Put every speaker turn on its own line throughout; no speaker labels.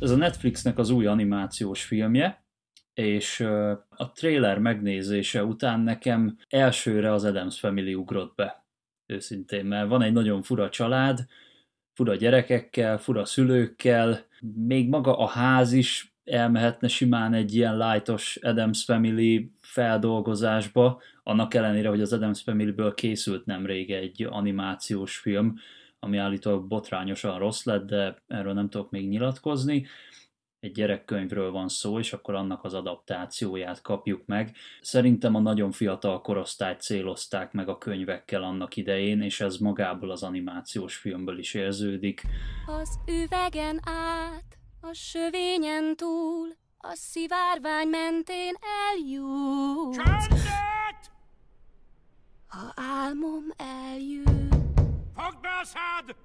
Ez a Netflixnek az új animációs filmje, és a trailer megnézése után nekem elsőre az Adams Family ugrott be, őszintén, mert van egy nagyon fura család, fura gyerekekkel, fura szülőkkel, még maga a ház is elmehetne simán egy ilyen lightos Adams Family feldolgozásba, annak ellenére, hogy az Adams Family-ből készült nemrég egy animációs film, ami állítólag botrányosan rossz lett, de erről nem tudok még nyilatkozni. Egy gyerekkönyvről van szó, és akkor annak az adaptációját kapjuk meg. Szerintem a nagyon fiatal korosztályt célozták meg a könyvekkel annak idején, és ez magából az animációs filmből is érződik.
Az üvegen át, a sövényen túl, a szivárvány mentén eljut.
Csöndet!
Ha álmom eljut.
Szád!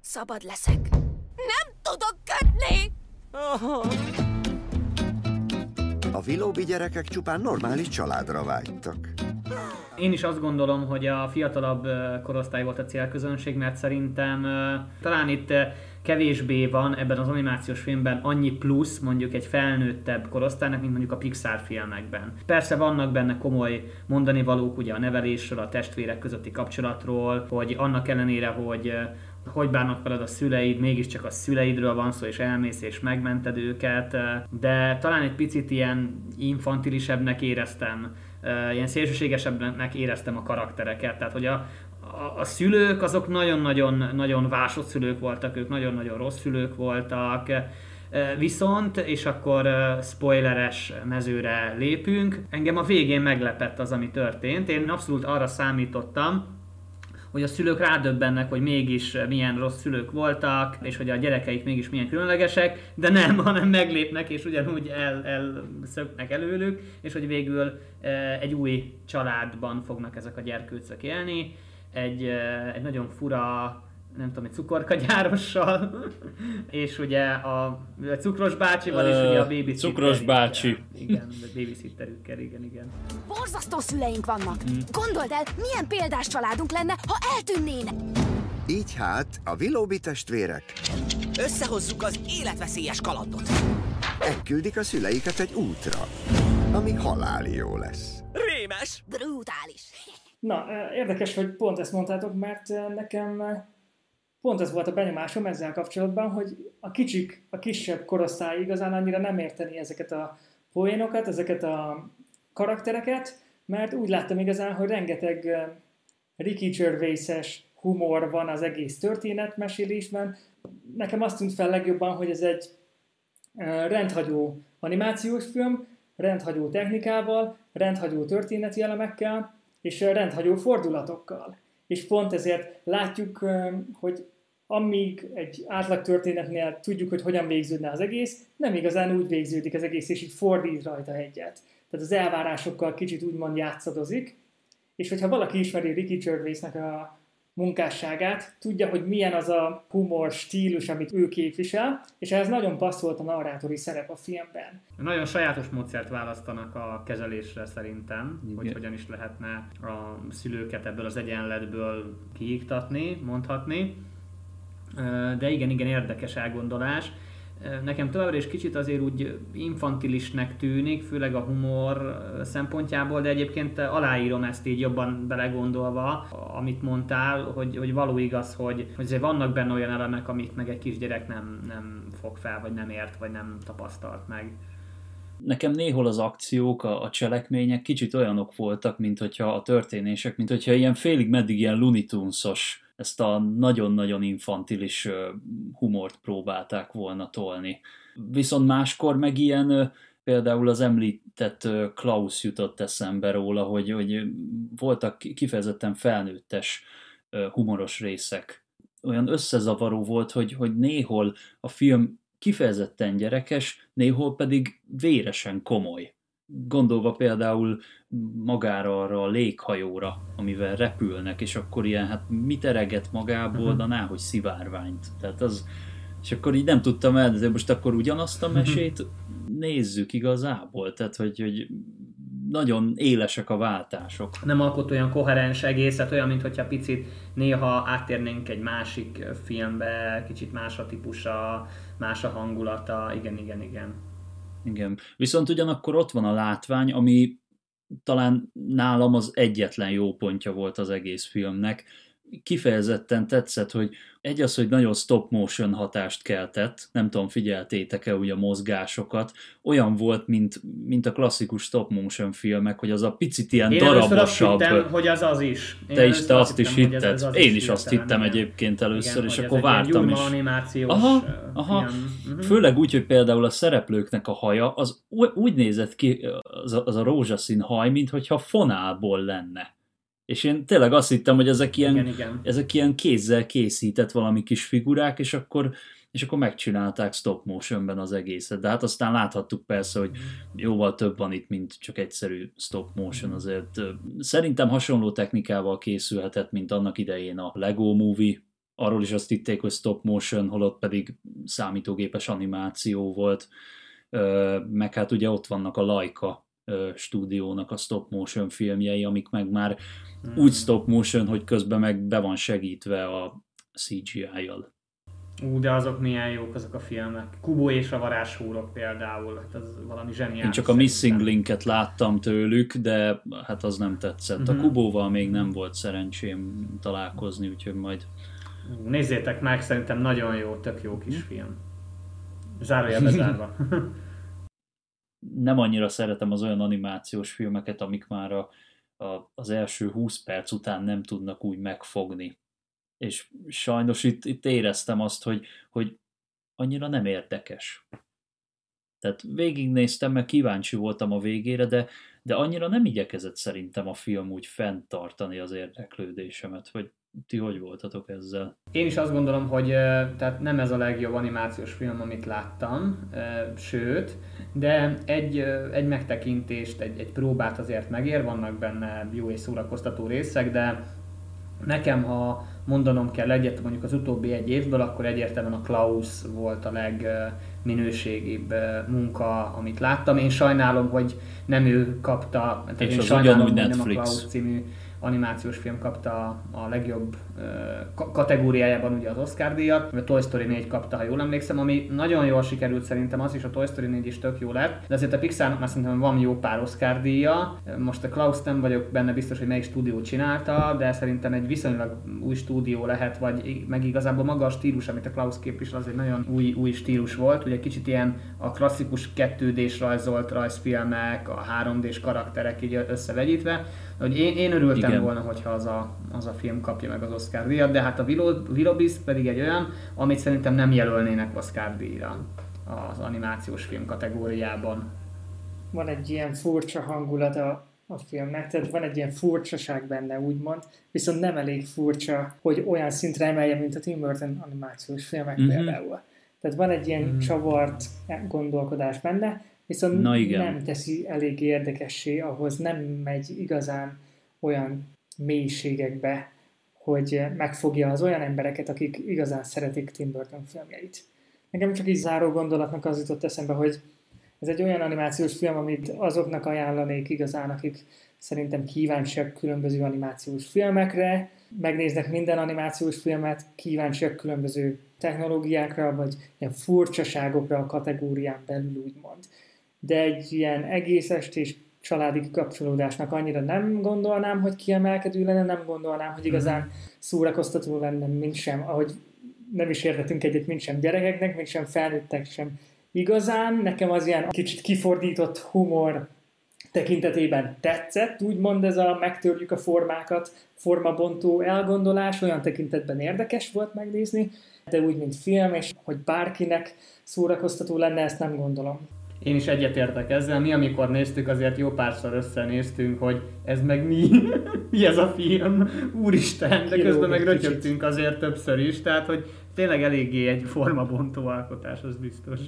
Szabad leszek. Nem tudok kötni!
A vilóbi gyerekek csupán normális családra vágytak.
Én is azt gondolom, hogy a fiatalabb korosztály volt a célközönség, mert szerintem talán itt kevésbé van ebben az animációs filmben annyi plusz mondjuk egy felnőttebb korosztálynak, mint mondjuk a Pixar filmekben. Persze vannak benne komoly mondani valók ugye a nevelésről, a testvérek közötti kapcsolatról, hogy annak ellenére, hogy hogy bánnak veled a szüleid, mégiscsak a szüleidről van szó, és elmész és megmented őket, de talán egy picit ilyen infantilisebbnek éreztem, ilyen szélsőségesebbnek éreztem a karaktereket, tehát hogy a, a, a szülők azok nagyon-nagyon nagyon vásott szülők voltak, ők nagyon-nagyon rossz szülők voltak, Viszont, és akkor spoileres mezőre lépünk, engem a végén meglepett az, ami történt. Én abszolút arra számítottam, hogy a szülők rádöbbennek, hogy mégis milyen rossz szülők voltak, és hogy a gyerekeik mégis milyen különlegesek, de nem, hanem meglépnek, és ugyanúgy el, elszöknek előlük, és hogy végül egy új családban fognak ezek a gyerkőcök élni, egy, egy nagyon fura nem tudom, egy cukorkagyárossal, és ugye a, a cukros bácsival, és ugye a baby
Cukros bácsi.
Igen, a babysitterükkel, igen, igen.
Borzasztó szüleink vannak. Gondold el, milyen példás családunk lenne, ha eltűnnének.
Így hát a vilóbi testvérek
Összehozzuk az életveszélyes kalandot.
elküldik a szüleiket egy útra, ami haláli jó lesz.
Rémes!
Brutális.
Na, érdekes, hogy pont ezt mondtátok, mert nekem pont ez volt a benyomásom ezzel kapcsolatban, hogy a kicsik, a kisebb korosztály igazán annyira nem érteni ezeket a poénokat, ezeket a karaktereket, mert úgy láttam igazán, hogy rengeteg Ricky Gervais-es humor van az egész történetmesélésben. Nekem azt tűnt fel legjobban, hogy ez egy rendhagyó animációs film, rendhagyó technikával, rendhagyó történeti elemekkel, és rendhagyó fordulatokkal. És pont ezért látjuk, hogy amíg egy átlag történetnél tudjuk, hogy hogyan végződne az egész, nem igazán úgy végződik az egész, és így fordít rajta egyet. Tehát az elvárásokkal kicsit úgymond játszadozik, és hogyha valaki ismeri Ricky Gervaisnek a munkásságát, tudja, hogy milyen az a humor stílus, amit ő képvisel, és ehhez nagyon passzolt a narrátori szerep a filmben.
Nagyon sajátos módszert választanak a kezelésre szerintem,
Igen.
hogy hogyan is lehetne a szülőket ebből az egyenletből kiiktatni, mondhatni. De igen, igen, érdekes elgondolás. Nekem továbbra is kicsit azért úgy infantilisnek tűnik, főleg a humor szempontjából, de egyébként aláírom ezt így jobban belegondolva, amit mondtál, hogy, hogy való igaz, hogy, hogy vannak benne olyan elemek, amit meg egy kisgyerek nem, nem fog fel, vagy nem ért, vagy nem tapasztalt meg.
Nekem néhol az akciók, a, a cselekmények kicsit olyanok voltak, mint hogyha a történések, mint hogyha ilyen félig meddig ilyen Looney ezt a nagyon-nagyon infantilis humort próbálták volna tolni. Viszont máskor meg ilyen, például az említett Klaus jutott eszembe róla, hogy, hogy voltak kifejezetten felnőttes humoros részek. Olyan összezavaró volt, hogy, hogy néhol a film kifejezetten gyerekes, néhol pedig véresen komoly. Gondolva például magára arra a léghajóra, amivel repülnek, és akkor ilyen, hát mit ereget magából, de náhogy szivárványt. Tehát az, és akkor így nem tudtam el, de most akkor ugyanazt a mesét nézzük igazából, tehát hogy, hogy nagyon élesek a váltások.
Nem alkot olyan koherens egészet, olyan, mintha picit néha áttérnénk egy másik filmbe, kicsit más a típusa, más a hangulata, igen, igen, igen.
Igen. Viszont ugyanakkor ott van a látvány, ami talán nálam az egyetlen jó pontja volt az egész filmnek. Kifejezetten tetszett, hogy egy az, hogy nagyon stop motion hatást keltett, nem tudom, figyeltétek-e úgy a mozgásokat, olyan volt, mint, mint a klasszikus stop motion filmek, hogy az a picit ilyen
Én
darabosabb.
Hittem, hogy az az is.
Én te is, te azt is hitted? Ez az Én is azt hittem igen. egyébként először, igen, és akkor vártam is.
animációs
aha, aha. Mhm. Főleg úgy, hogy például a szereplőknek a haja, az úgy nézett ki, az a, az a rózsaszín haj, mintha fonálból lenne. És én tényleg azt hittem, hogy ezek ilyen, igen, igen. ezek ilyen kézzel készített valami kis figurák, és akkor, és akkor megcsinálták stop motionben az egészet. De hát aztán láthattuk persze, hogy jóval több van itt, mint csak egyszerű stop motion. Mhm. Azért szerintem hasonló technikával készülhetett, mint annak idején a Lego Movie, arról is azt hitték, hogy stop motion, holott pedig számítógépes animáció volt, meg hát ugye ott vannak a Laika stúdiónak a stop motion filmjei, amik meg már hmm. úgy stop motion, hogy közben meg be van segítve a CGI-jal.
Ú, de azok milyen jók azok a filmek. Kubo és a varázshúrok például, hát az valami zseniális.
Én csak a Missing Linket láttam tőlük, de hát az nem tetszett. Uh-huh. A mhm. Kubóval még nem volt szerencsém találkozni, úgyhogy majd...
Nézzétek meg, szerintem nagyon jó, tök jó kis film. Zárójelbe zárva.
nem annyira szeretem az olyan animációs filmeket, amik már a, a, az első 20 perc után nem tudnak úgy megfogni. És sajnos itt, itt éreztem azt, hogy, hogy annyira nem érdekes. Tehát végignéztem, meg kíváncsi voltam a végére, de, de annyira nem igyekezett szerintem a film úgy fenntartani az érdeklődésemet, vagy ti hogy voltatok ezzel?
Én is azt gondolom, hogy tehát nem ez a legjobb animációs film, amit láttam, sőt, de egy, egy megtekintést, egy, egy próbát azért megér, vannak benne jó és szórakoztató részek, de nekem, ha mondanom kell egyet mondjuk az utóbbi egy évből, akkor egyértelműen a Klaus volt a legminőségibb munka, amit láttam. Én sajnálom, hogy nem ő kapta,
és én az sajnálom, Netflix.
nem a Klaus című animációs film kapta a legjobb kategóriájában ugye az Oscar díjat, a Toy Story 4 kapta, ha jól emlékszem, ami nagyon jól sikerült szerintem, az is a Toy Story 4 is tök jó lett, de azért a Pixarnak már szerintem van jó pár Oscar díja, most a Klaus nem vagyok benne biztos, hogy melyik stúdió csinálta, de szerintem egy viszonylag új stúdió lehet, vagy meg igazából maga a stílus, amit a Klaus képvisel, az egy nagyon új, új stílus volt, ugye kicsit ilyen a klasszikus 2D-s rajzolt rajzfilmek, a 3D-s karakterek így összevegyítve, hogy én, én örültem Igen. volna, hogyha az a, az a film kapja meg az Oscar díjat, de hát a Willow pedig egy olyan, amit szerintem nem jelölnének Oscar díjra az animációs film kategóriában.
Van egy ilyen furcsa hangulat a, a filmnek, tehát van egy ilyen furcsaság benne, úgymond, viszont nem elég furcsa, hogy olyan szintre emelje, mint a Tim Burton animációs filmek mm-hmm. például. Tehát van egy ilyen mm. csavart gondolkodás benne, viszont Na igen. nem teszi elég érdekessé, ahhoz nem megy igazán olyan mélységekbe, hogy megfogja az olyan embereket, akik igazán szeretik Tim Burton filmjeit. Nekem csak így záró gondolatnak az jutott eszembe, hogy ez egy olyan animációs film, amit azoknak ajánlanék igazán, akik szerintem kíváncsiak különböző animációs filmekre, megnéznek minden animációs filmet, kíváncsiak különböző technológiákra, vagy ilyen furcsaságokra a kategórián belül, úgymond de egy ilyen egész estés családi kapcsolódásnak annyira nem gondolnám, hogy kiemelkedő lenne, nem gondolnám, hogy igazán mhm. szórakoztató lenne, mint sem, ahogy nem is értetünk egyet, mint sem gyerekeknek, mint sem felnőttek sem. Igazán nekem az ilyen kicsit kifordított humor tekintetében tetszett, úgymond ez a megtörjük a formákat, formabontó elgondolás, olyan tekintetben érdekes volt megnézni, de úgy, mint film, és hogy bárkinek szórakoztató lenne, ezt nem gondolom.
Én is egyetértek ezzel. Mi, amikor néztük, azért jó párszor összenéztünk, hogy ez meg mi? mi ez a film? Úristen, de közben meg rötyögtünk azért többször is, tehát hogy tényleg eléggé egy formabontó alkotás, az biztos.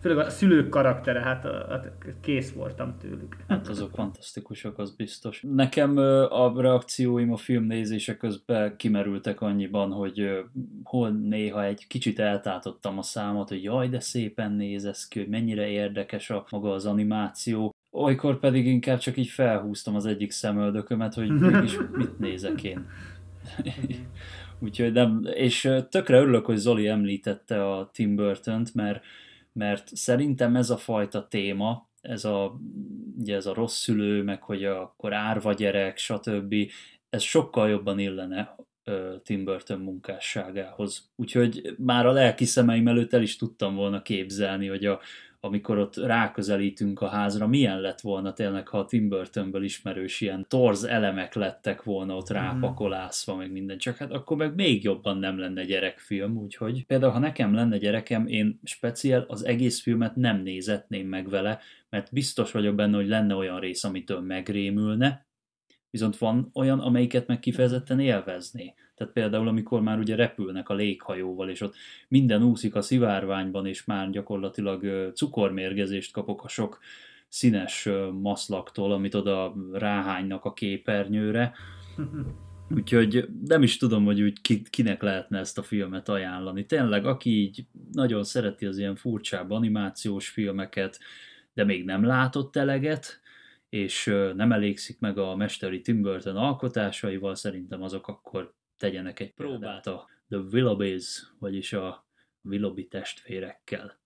Főleg a szülők karaktere, hát, hát kész voltam tőlük.
Hát azok fantasztikusak, az biztos. Nekem a reakcióim a film nézése közben kimerültek annyiban, hogy hol néha egy kicsit eltátottam a számot, hogy jaj, de szépen néz ez ki, hogy mennyire érdekes a maga az animáció, olykor pedig inkább csak így felhúztam az egyik szemöldökömet, hogy mégis mit nézek én. Úgyhogy nem, és tökre örülök, hogy Zoli említette a Tim burton mert, mert szerintem ez a fajta téma, ez a, ugye ez a rossz szülő, meg hogy akkor árva gyerek, stb. Ez sokkal jobban illene Tim Burton munkásságához. Úgyhogy már a lelki szemeim előtt el is tudtam volna képzelni, hogy a, amikor ott ráközelítünk a házra, milyen lett volna tényleg, ha a Tim Burtonből ismerős ilyen torz elemek lettek volna ott mhm. rápakolászva, meg minden, csak hát akkor meg még jobban nem lenne gyerekfilm, úgyhogy például ha nekem lenne gyerekem, én speciál az egész filmet nem nézetném meg vele, mert biztos vagyok benne, hogy lenne olyan rész, amitől megrémülne, viszont van olyan, amelyiket meg kifejezetten élvezné. Tehát például, amikor már ugye repülnek a léghajóval, és ott minden úszik a szivárványban, és már gyakorlatilag cukormérgezést kapok a sok színes maszlaktól, amit oda ráhánynak a képernyőre. Úgyhogy nem is tudom, hogy úgy kinek lehetne ezt a filmet ajánlani. Tényleg, aki így nagyon szereti az ilyen furcsább animációs filmeket, de még nem látott eleget, és nem elégszik meg a mesteri Tim Burton alkotásaival, szerintem azok akkor tegyenek egy próbát a The Willoughbys, vagyis a Willoughby testvérekkel.